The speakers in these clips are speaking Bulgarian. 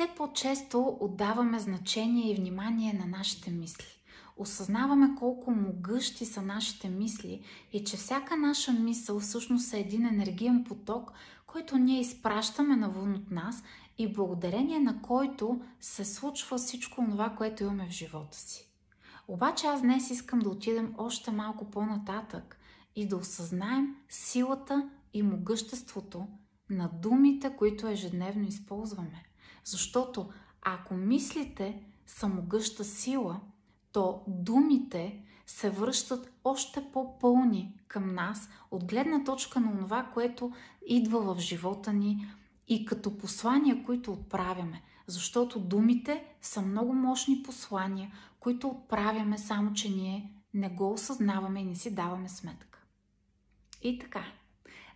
все по-често отдаваме значение и внимание на нашите мисли. Осъзнаваме колко могъщи са нашите мисли и че всяка наша мисъл всъщност е един енергиен поток, който ние изпращаме навън от нас и благодарение на който се случва всичко това, което имаме в живота си. Обаче аз днес искам да отидем още малко по-нататък и да осъзнаем силата и могъществото на думите, които ежедневно използваме. Защото ако мислите са могъща сила, то думите се връщат още по-пълни към нас от гледна точка на това, което идва в живота ни и като послания, които отправяме. Защото думите са много мощни послания, които отправяме, само че ние не го осъзнаваме и не си даваме сметка. И така,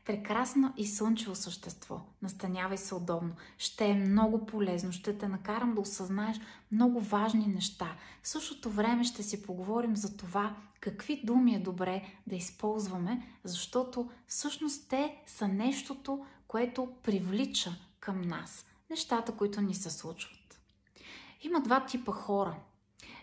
прекрасно и слънчево същество. Настанявай се удобно. Ще е много полезно. Ще те накарам да осъзнаеш много важни неща. В същото време ще си поговорим за това какви думи е добре да използваме, защото всъщност те са нещото, което привлича към нас. Нещата, които ни се случват. Има два типа хора –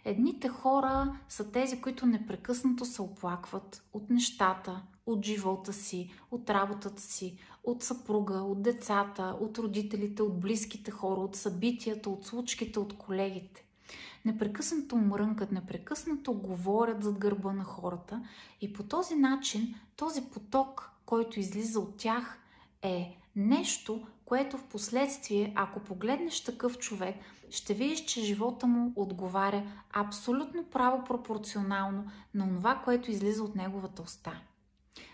Едните хора са тези, които непрекъснато се оплакват от нещата, от живота си, от работата си, от съпруга, от децата, от родителите, от близките хора, от събитията, от случките, от колегите. Непрекъснато мрънкат, непрекъснато говорят зад гърба на хората и по този начин този поток, който излиза от тях, е нещо, което в последствие, ако погледнеш такъв човек, ще видиш, че живота му отговаря абсолютно право пропорционално на това, което излиза от неговата уста.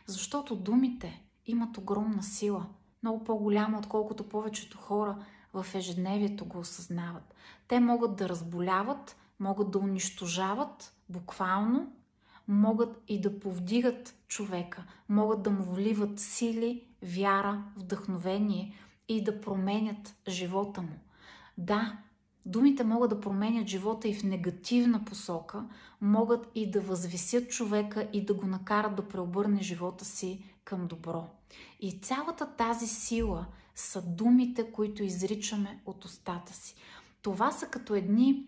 Защото думите имат огромна сила, много по-голяма, отколкото повечето хора в ежедневието го осъзнават. Те могат да разболяват, могат да унищожават буквално, могат и да повдигат човека, могат да му вливат сили, вяра, вдъхновение и да променят живота му. Да, Думите могат да променят живота и в негативна посока, могат и да възвисят човека и да го накарат да преобърне живота си към добро. И цялата тази сила са думите, които изричаме от устата си. Това са като едни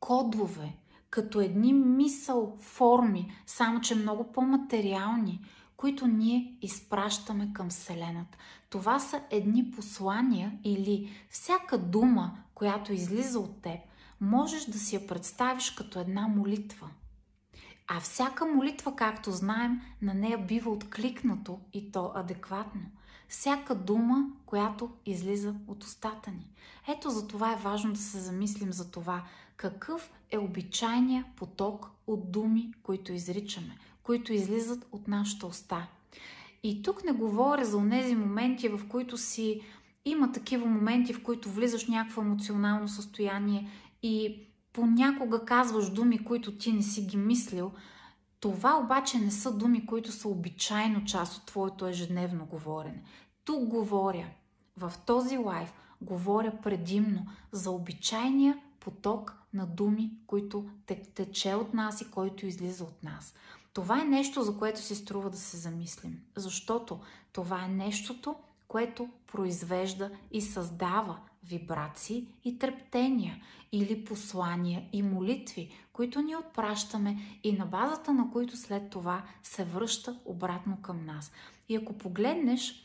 кодове, като едни мисъл форми, само че много по-материални, които ние изпращаме към Вселената. Това са едни послания или всяка дума, която излиза от теб, можеш да си я представиш като една молитва. А всяка молитва, както знаем, на нея бива откликнато и то адекватно. Всяка дума, която излиза от устата ни. Ето за това е важно да се замислим за това, какъв е обичайният поток от думи, които изричаме, които излизат от нашата уста. И тук не говоря за тези моменти, в които си има такива моменти, в които влизаш в някакво емоционално състояние и понякога казваш думи, които ти не си ги мислил. Това обаче не са думи, които са обичайно част от твоето ежедневно говорене. Тук говоря, в този лайф, говоря предимно за обичайния поток на думи, които те, тече от нас и който излиза от нас. Това е нещо, за което си струва да се замислим. Защото това е нещото, което произвежда и създава вибрации и трептения или послания и молитви, които ни отпращаме и на базата на които след това се връща обратно към нас. И ако погледнеш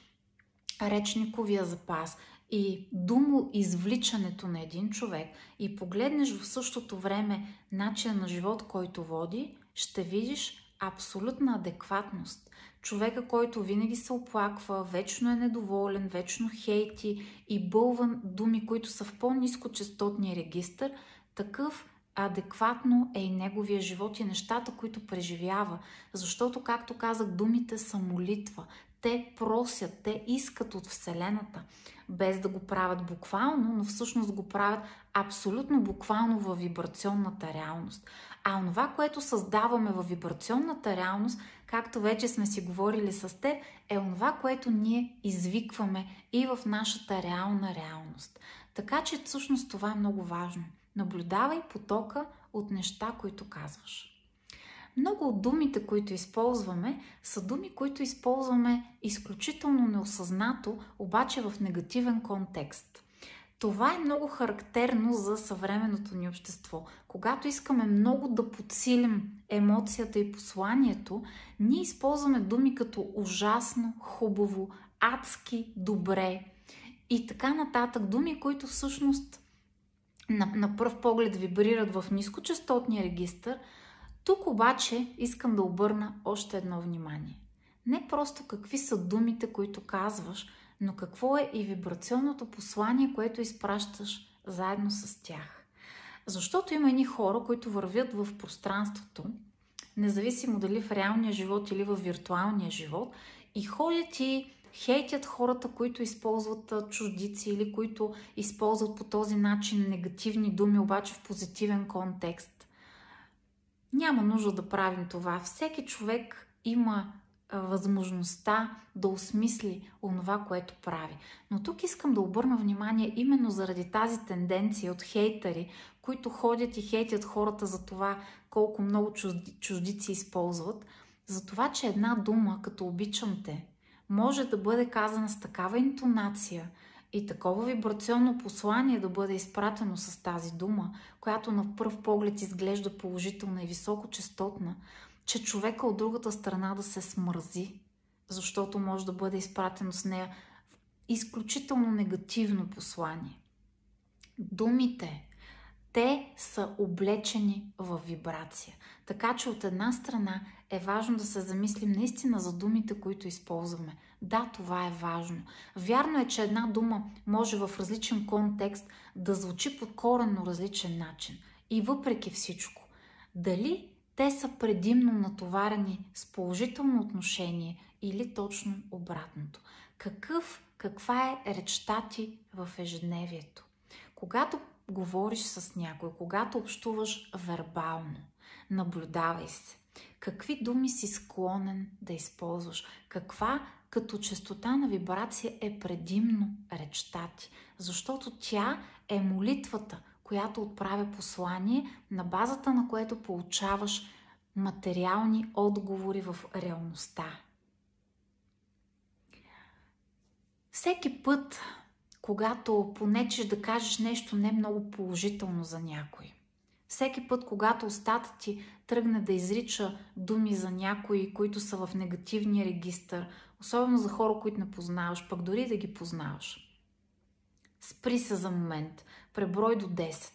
речниковия запас и думо извличането на един човек и погледнеш в същото време начин на живот, който води, ще видиш абсолютна адекватност. Човека, който винаги се оплаква, вечно е недоволен, вечно хейти и бълван думи, които са в по-низкочастотния регистр, такъв адекватно е и неговия живот и нещата, които преживява. Защото, както казах, думите са молитва. Те просят, те искат от Вселената, без да го правят буквално, но всъщност го правят абсолютно буквално във вибрационната реалност. А това, което създаваме във вибрационната реалност, както вече сме си говорили с теб, е това, което ние извикваме и в нашата реална реалност. Така че всъщност това е много важно. Наблюдавай потока от неща, които казваш. Много от думите, които използваме, са думи, които използваме изключително неосъзнато, обаче в негативен контекст. Това е много характерно за съвременното ни общество. Когато искаме много да подсилим емоцията и посланието, ние използваме думи като ужасно, хубаво, адски, добре и така нататък. Думи, които всъщност на, на пръв поглед вибрират в нискочастотния регистр. Тук обаче искам да обърна още едно внимание. Не просто какви са думите, които казваш, но какво е и вибрационното послание, което изпращаш заедно с тях. Защото има едни хора, които вървят в пространството, независимо дали в реалния живот или в виртуалния живот, и ходят и хейтят хората, които използват чуждици или които използват по този начин негативни думи, обаче в позитивен контекст. Няма нужда да правим това. Всеки човек има възможността да осмисли онова, което прави. Но тук искам да обърна внимание именно заради тази тенденция от хейтери, които ходят и хейтят хората за това колко много чуждици използват, за това, че една дума, като обичам те, може да бъде казана с такава интонация и такова вибрационно послание да бъде изпратено с тази дума, която на пръв поглед изглежда положителна и високочастотна, че човека от другата страна да се смързи, защото може да бъде изпратено с нея изключително негативно послание. Думите, те са облечени в вибрация. Така че от една страна е важно да се замислим наистина за думите, които използваме. Да, това е важно. Вярно е, че една дума може в различен контекст да звучи по коренно различен начин. И въпреки всичко, дали те са предимно натоварени с положително отношение или точно обратното? Какъв, каква е речта ти в ежедневието? Когато говориш с някой, когато общуваш вербално, наблюдавай се. Какви думи си склонен да използваш? Каква като частота на вибрация е предимно речта ти? Защото тя е молитвата, която отправя послание, на базата на което получаваш материални отговори в реалността. Всеки път, когато понечеш да кажеш нещо не много положително за някой, всеки път, когато устата ти тръгне да изрича думи за някои, които са в негативния регистър, особено за хора, които не познаваш, пък дори да ги познаваш. Спри се за момент, преброй до 10.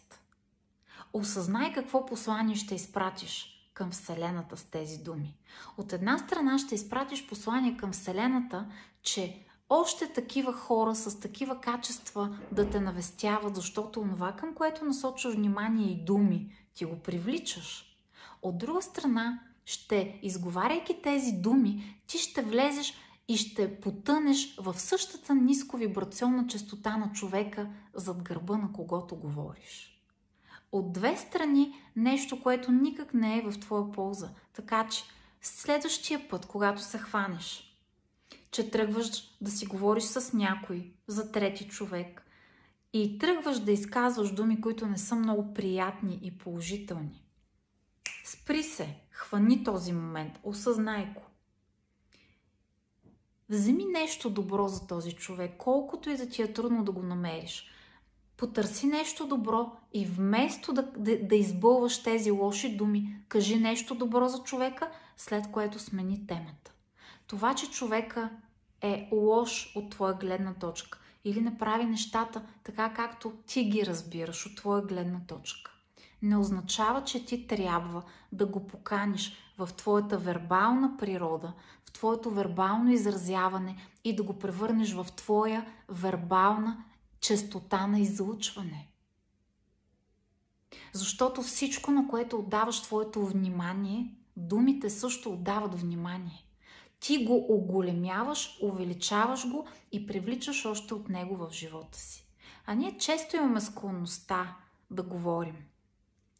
Осъзнай какво послание ще изпратиш към Вселената с тези думи. От една страна ще изпратиш послание към Вселената, че още такива хора с такива качества да те навестяват, защото онова, към което насочваш внимание и думи, ти го привличаш. От друга страна, ще изговаряйки тези думи, ти ще влезеш и ще потънеш в същата ниско вибрационна частота на човека зад гърба на когото говориш. От две страни нещо, което никак не е в твоя полза. Така че следващия път, когато се хванеш, че тръгваш да си говориш с някой за трети човек и тръгваш да изказваш думи, които не са много приятни и положителни. Спри се, хвани този момент, осъзнай го. Вземи нещо добро за този човек, колкото и да ти е трудно да го намериш. Потърси нещо добро и вместо да, да, да избълваш тези лоши думи, кажи нещо добро за човека, след което смени темата. Това, че човека е лош от твоя гледна точка или не прави нещата така, както ти ги разбираш от твоя гледна точка, не означава, че ти трябва да го поканиш в твоята вербална природа, в твоето вербално изразяване и да го превърнеш в твоя вербална частота на излучване. Защото всичко, на което отдаваш твоето внимание, думите също отдават внимание. Ти го оголемяваш, увеличаваш го и привличаш още от него в живота си. А ние често имаме склонността да говорим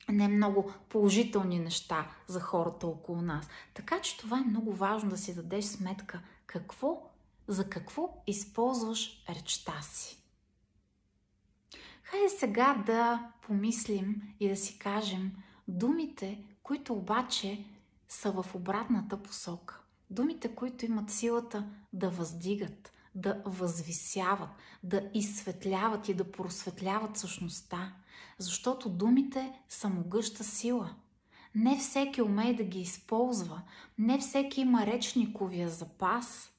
не много положителни неща за хората около нас. Така че това е много важно да си дадеш сметка какво, за какво използваш речта си. Хайде сега да помислим и да си кажем думите, които обаче са в обратната посока. Думите, които имат силата да въздигат, да възвисяват, да изсветляват и да просветляват същността, защото думите са могъща сила. Не всеки умее да ги използва, не всеки има речниковия запас,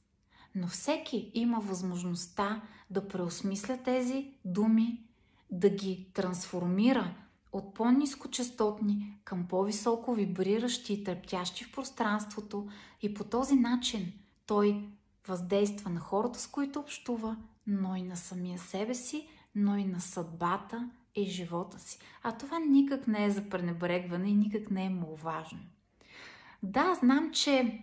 но всеки има възможността да преосмисля тези думи, да ги трансформира от по-низкочастотни към по-високо вибриращи и трептящи в пространството и по този начин той въздейства на хората, с които общува, но и на самия себе си, но и на съдбата и живота си. А това никак не е за пренебрегване и никак не е маловажно. Да, знам, че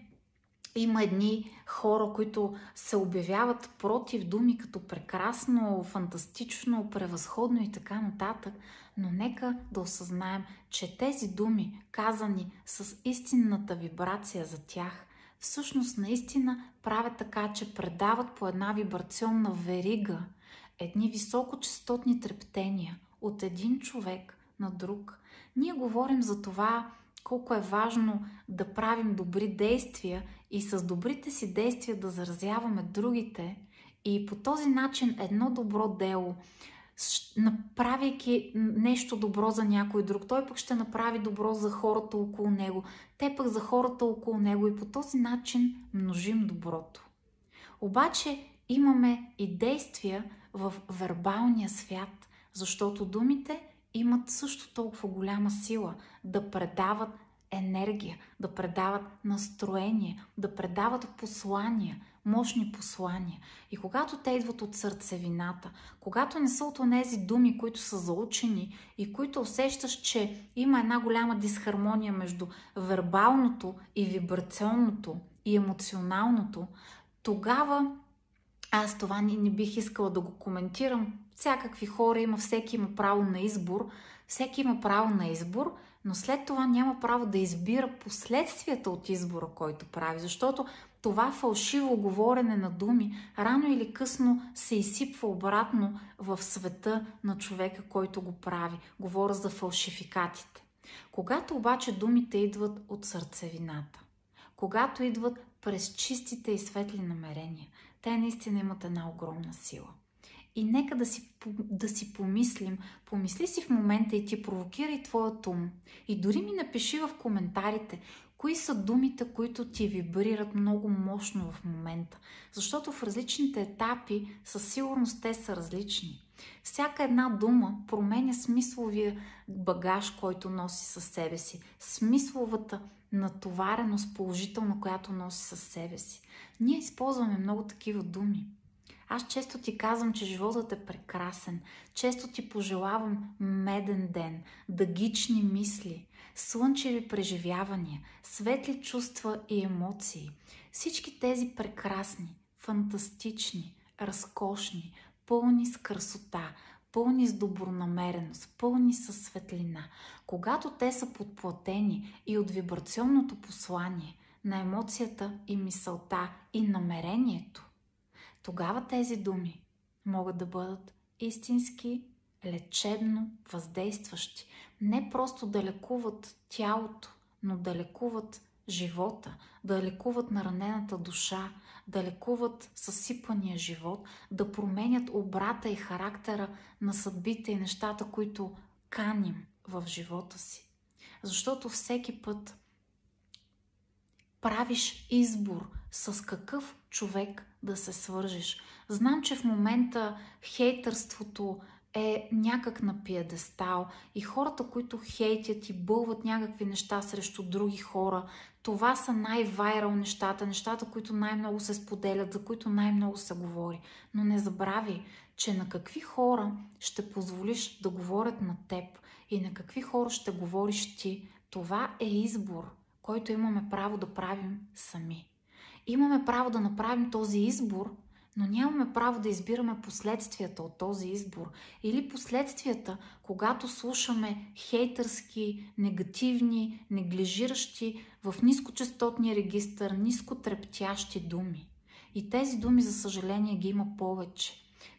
има едни хора, които се обявяват против думи като прекрасно, фантастично, превъзходно и така нататък, но нека да осъзнаем, че тези думи, казани с истинната вибрация за тях, всъщност наистина правят така, че предават по една вибрационна верига едни високочастотни трептения от един човек на друг. Ние говорим за това, колко е важно да правим добри действия и с добрите си действия да заразяваме другите и по този начин едно добро дело, направяйки нещо добро за някой друг, той пък ще направи добро за хората около него, те пък за хората около него. И по този начин множим доброто. Обаче имаме и действия в вербалния свят, защото думите имат също толкова голяма сила да предават енергия, да предават настроение, да предават послания, мощни послания. И когато те идват от сърцевината, когато не са от тези думи, които са заучени и които усещаш, че има една голяма дисхармония между вербалното и вибрационното и емоционалното, тогава аз това не, не бих искала да го коментирам. Всякакви хора има, всеки има право на избор, всеки има право на избор, но след това няма право да избира последствията от избора, който прави, защото това фалшиво говорене на думи рано или късно се изсипва обратно в света на човека, който го прави. Говоря за фалшификатите. Когато обаче думите идват от сърцевината, когато идват през чистите и светли намерения, те наистина имат една огромна сила. И нека да си, да си помислим, помисли си в момента и ти провокирай твоят ум. И дори ми напиши в коментарите, кои са думите, които ти вибрират много мощно в момента. Защото в различните етапи със сигурност те са различни. Всяка една дума променя смисловия багаж, който носи със себе си. Смисловата натовареност положителна, която носи със себе си. Ние използваме много такива думи. Аз често ти казвам, че животът е прекрасен. Често ти пожелавам меден ден, дъгични мисли, слънчеви преживявания, светли чувства и емоции. Всички тези прекрасни, фантастични, разкошни, пълни с красота, пълни с добронамереност, пълни с светлина. Когато те са подплатени и от вибрационното послание на емоцията и мисълта и намерението, тогава тези думи могат да бъдат истински, лечебно въздействащи. Не просто да лекуват тялото, но да лекуват живота, да лекуват наранената душа, да лекуват съсипания живот, да променят обрата и характера на съдбите и нещата, които каним в живота си. Защото всеки път правиш избор с какъв човек да се свържиш. Знам, че в момента хейтърството е някак на пиедестал и хората, които хейтят и бълват някакви неща срещу други хора, това са най-вайрал нещата, нещата, които най-много се споделят, за които най-много се говори. Но не забрави, че на какви хора ще позволиш да говорят на теб и на какви хора ще говориш ти. Това е избор, който имаме право да правим сами. Имаме право да направим този избор, но нямаме право да избираме последствията от този избор или последствията, когато слушаме хейтърски, негативни, неглижиращи в нискочастотния регистър, нискотрептящи думи. И тези думи, за съжаление, ги има повече.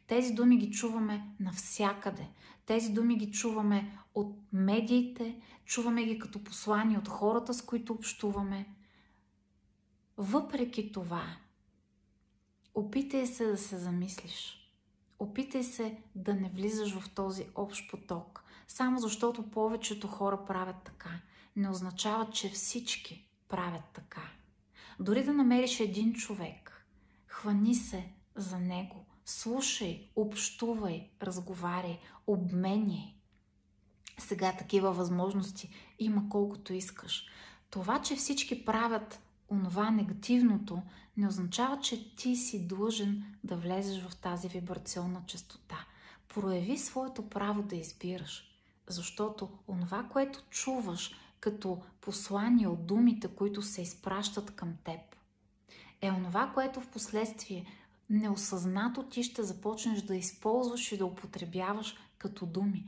Тези думи ги чуваме навсякъде. Тези думи ги чуваме от медиите, чуваме ги като послани от хората, с които общуваме. Въпреки това, опитай се да се замислиш. Опитай се да не влизаш в този общ поток, само защото повечето хора правят така. Не означава, че всички правят така. Дори да намериш един човек, хвани се за него, слушай, общувай, разговаряй, обменяй. Сега такива възможности има колкото искаш. Това, че всички правят онова негативното, не означава, че ти си длъжен да влезеш в тази вибрационна частота. Прояви своето право да избираш, защото онова, което чуваш като послание от думите, които се изпращат към теб, е онова, което в последствие неосъзнато ти ще започнеш да използваш и да употребяваш като думи.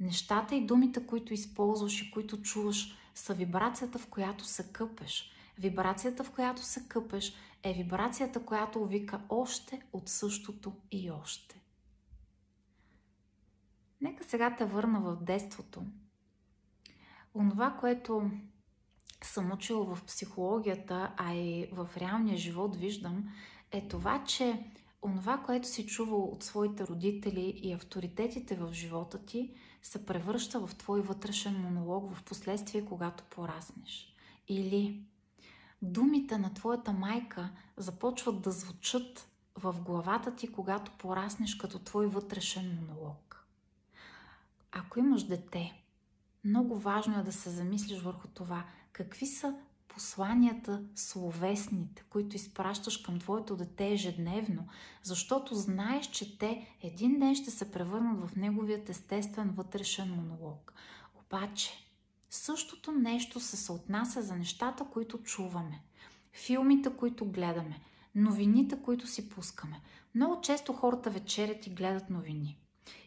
Нещата и думите, които използваш и които чуваш, са вибрацията, в която се къпеш. Вибрацията, в която се къпеш, е вибрацията, която увика още от същото и още. Нека сега те върна в детството. Онова, което съм учила в психологията, а и в реалния живот виждам, е това, че онова, което си чувал от своите родители и авторитетите в живота ти, се превръща в твой вътрешен монолог в последствие, когато пораснеш. Или думите на твоята майка започват да звучат в главата ти, когато пораснеш като твой вътрешен монолог. Ако имаш дете, много важно е да се замислиш върху това, какви са посланията словесните, които изпращаш към твоето дете ежедневно, защото знаеш, че те един ден ще се превърнат в неговият естествен вътрешен монолог. Обаче, същото нещо се съотнася за нещата, които чуваме, филмите, които гледаме, новините, които си пускаме. Много често хората вечерят и гледат новини.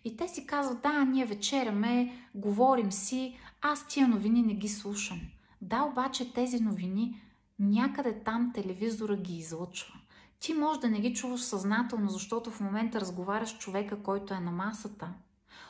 И те си казват, да, ние вечеряме, говорим си, аз тия новини не ги слушам. Да, обаче тези новини някъде там телевизора ги излъчва. Ти може да не ги чуваш съзнателно, защото в момента разговаряш с човека, който е на масата.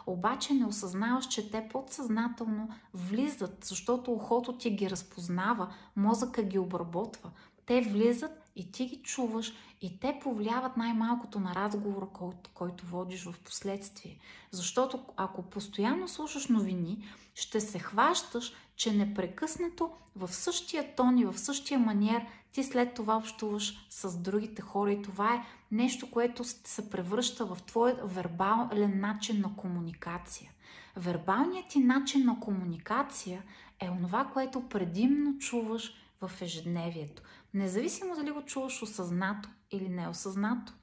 Обаче не осъзнаваш, че те подсъзнателно влизат, защото ухото ти ги разпознава, мозъка ги обработва. Те влизат и ти ги чуваш и те повлияват най-малкото на разговора, който, който водиш в последствие. Защото ако постоянно слушаш новини, ще се хващаш, че непрекъснато в същия тон и в същия маниер ти след това общуваш с другите хора и това е нещо, което се превръща в твой вербален начин на комуникация. Вербалният ти начин на комуникация е онова, което предимно чуваш в ежедневието. Независимо дали го чуваш осъзнато или неосъзнато.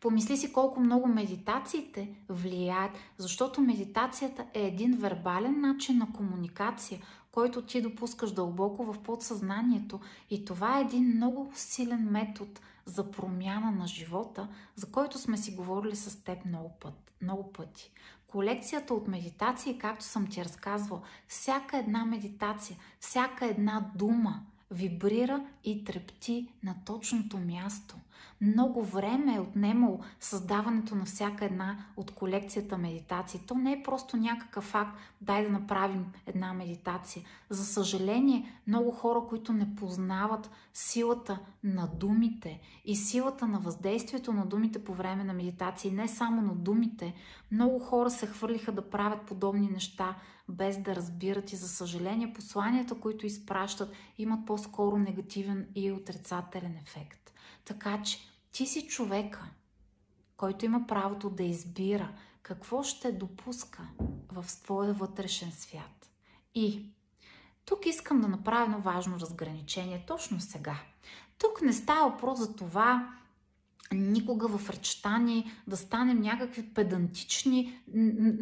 Помисли си колко много медитациите влияят, защото медитацията е един вербален начин на комуникация, който ти допускаш дълбоко в подсъзнанието и това е един много силен метод за промяна на живота, за който сме си говорили с теб много, път, много пъти. Колекцията от медитации, както съм ти разказвал, всяка една медитация, всяка една дума вибрира и трепти на точното място – много време е отнемало създаването на всяка една от колекцията медитации. То не е просто някакъв факт, дай да направим една медитация. За съжаление, много хора, които не познават силата на думите и силата на въздействието на думите по време на медитации, не само на думите, много хора се хвърлиха да правят подобни неща, без да разбират и за съжаление посланията, които изпращат, имат по-скоро негативен и отрицателен ефект. Така че ти си човека, който има правото да избира какво ще допуска в твоя вътрешен свят. И тук искам да направя едно важно разграничение точно сега. Тук не става въпрос за това никога в речта ни да станем някакви педантични,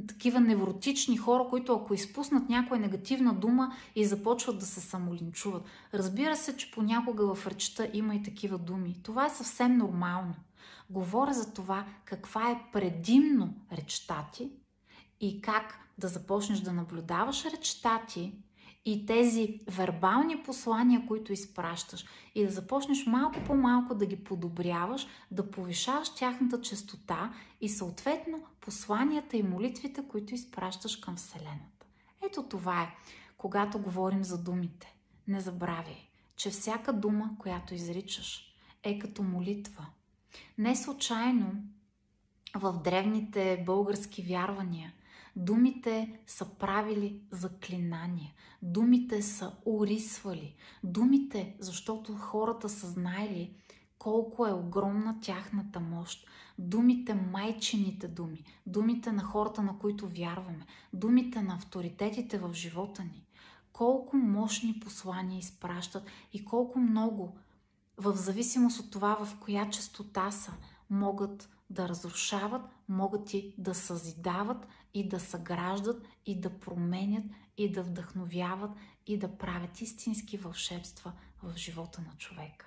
такива невротични хора, които ако изпуснат някоя негативна дума и започват да се самолинчуват. Разбира се, че понякога в речта има и такива думи. Това е съвсем нормално. Говоря за това каква е предимно речта ти и как да започнеш да наблюдаваш речта ти и тези вербални послания, които изпращаш и да започнеш малко по-малко да ги подобряваш, да повишаваш тяхната частота и съответно посланията и молитвите, които изпращаш към Вселената. Ето това е, когато говорим за думите. Не забравяй, че всяка дума, която изричаш, е като молитва – Не случайно в древните български вярвания думите са правили заклинания, думите са урисвали, думите, защото хората са знаели колко е огромна тяхната мощ. Думите, майчените думи, думите на хората, на които вярваме, думите на авторитетите в живота ни, колко мощни послания изпращат и колко много, в зависимост от това в коя частота са, могат да разрушават, могат и да съзидават и да съграждат и да променят и да вдъхновяват и да правят истински вълшебства в живота на човека.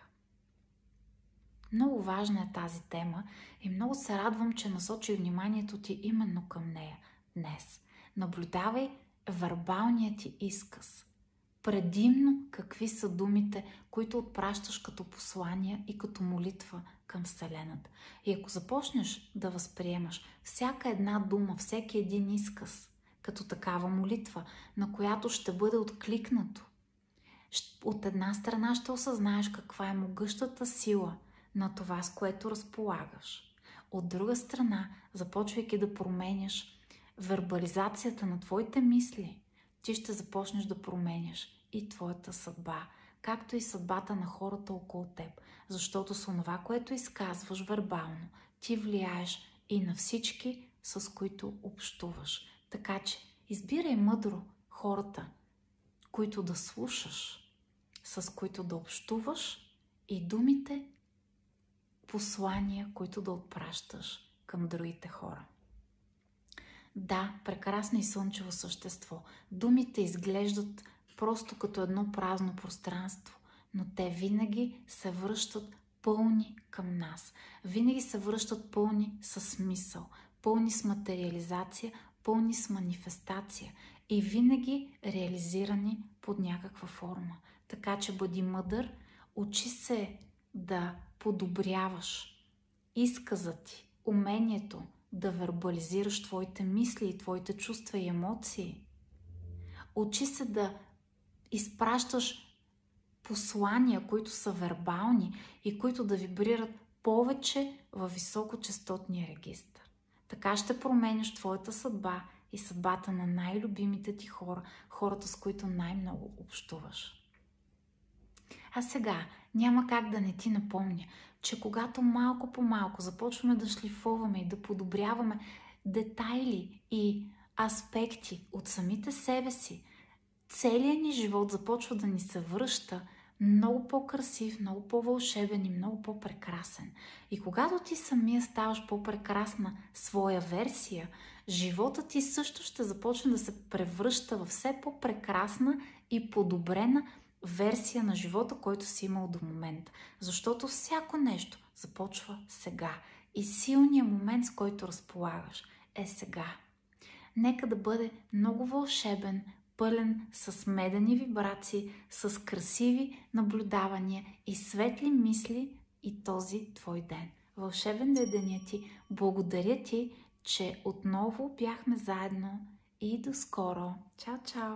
Много важна е тази тема и много се радвам, че насочи вниманието ти именно към нея днес. Наблюдавай вербалният ти изказ. Предимно какви са думите, които отпращаш като послания и като молитва към Вселената. И ако започнеш да възприемаш всяка една дума, всеки един изказ, като такава молитва, на която ще бъде откликнато, от една страна ще осъзнаеш каква е могъщата сила на това, с което разполагаш. От друга страна, започвайки да променяш вербализацията на твоите мисли, ти ще започнеш да променяш и твоята съдба, както и съдбата на хората около теб, защото с това, което изказваш вербално, ти влияеш и на всички, с които общуваш. Така че избирай мъдро хората, които да слушаш, с които да общуваш и думите, послания, които да отпращаш към другите хора. Да, прекрасно и слънчево същество. Думите изглеждат просто като едно празно пространство, но те винаги се връщат пълни към нас. Винаги се връщат пълни с смисъл, пълни с материализация, пълни с манифестация и винаги реализирани под някаква форма. Така че бъди мъдър, учи се да подобряваш изказа ти, умението да вербализираш твоите мисли твоите чувства и емоции. Учи се да изпращаш послания, които са вербални и които да вибрират повече във високочастотния регистр. Така ще променяш твоята съдба и съдбата на най-любимите ти хора, хората с които най-много общуваш. А сега няма как да не ти напомня, че когато малко по малко започваме да шлифоваме и да подобряваме детайли и аспекти от самите себе си, целият ни живот започва да ни се връща много по-красив, много по-вълшебен и много по-прекрасен. И когато ти самия ставаш по-прекрасна своя версия, живота ти също ще започне да се превръща в все по-прекрасна и подобрена версия на живота, който си имал до момента. Защото всяко нещо започва сега. И силният момент, с който разполагаш, е сега. Нека да бъде много вълшебен, пълен с медени вибрации, с красиви наблюдавания и светли мисли и този твой ден. Вълшебен да е деня ти. Благодаря ти, че отново бяхме заедно и до скоро. Чао, чао!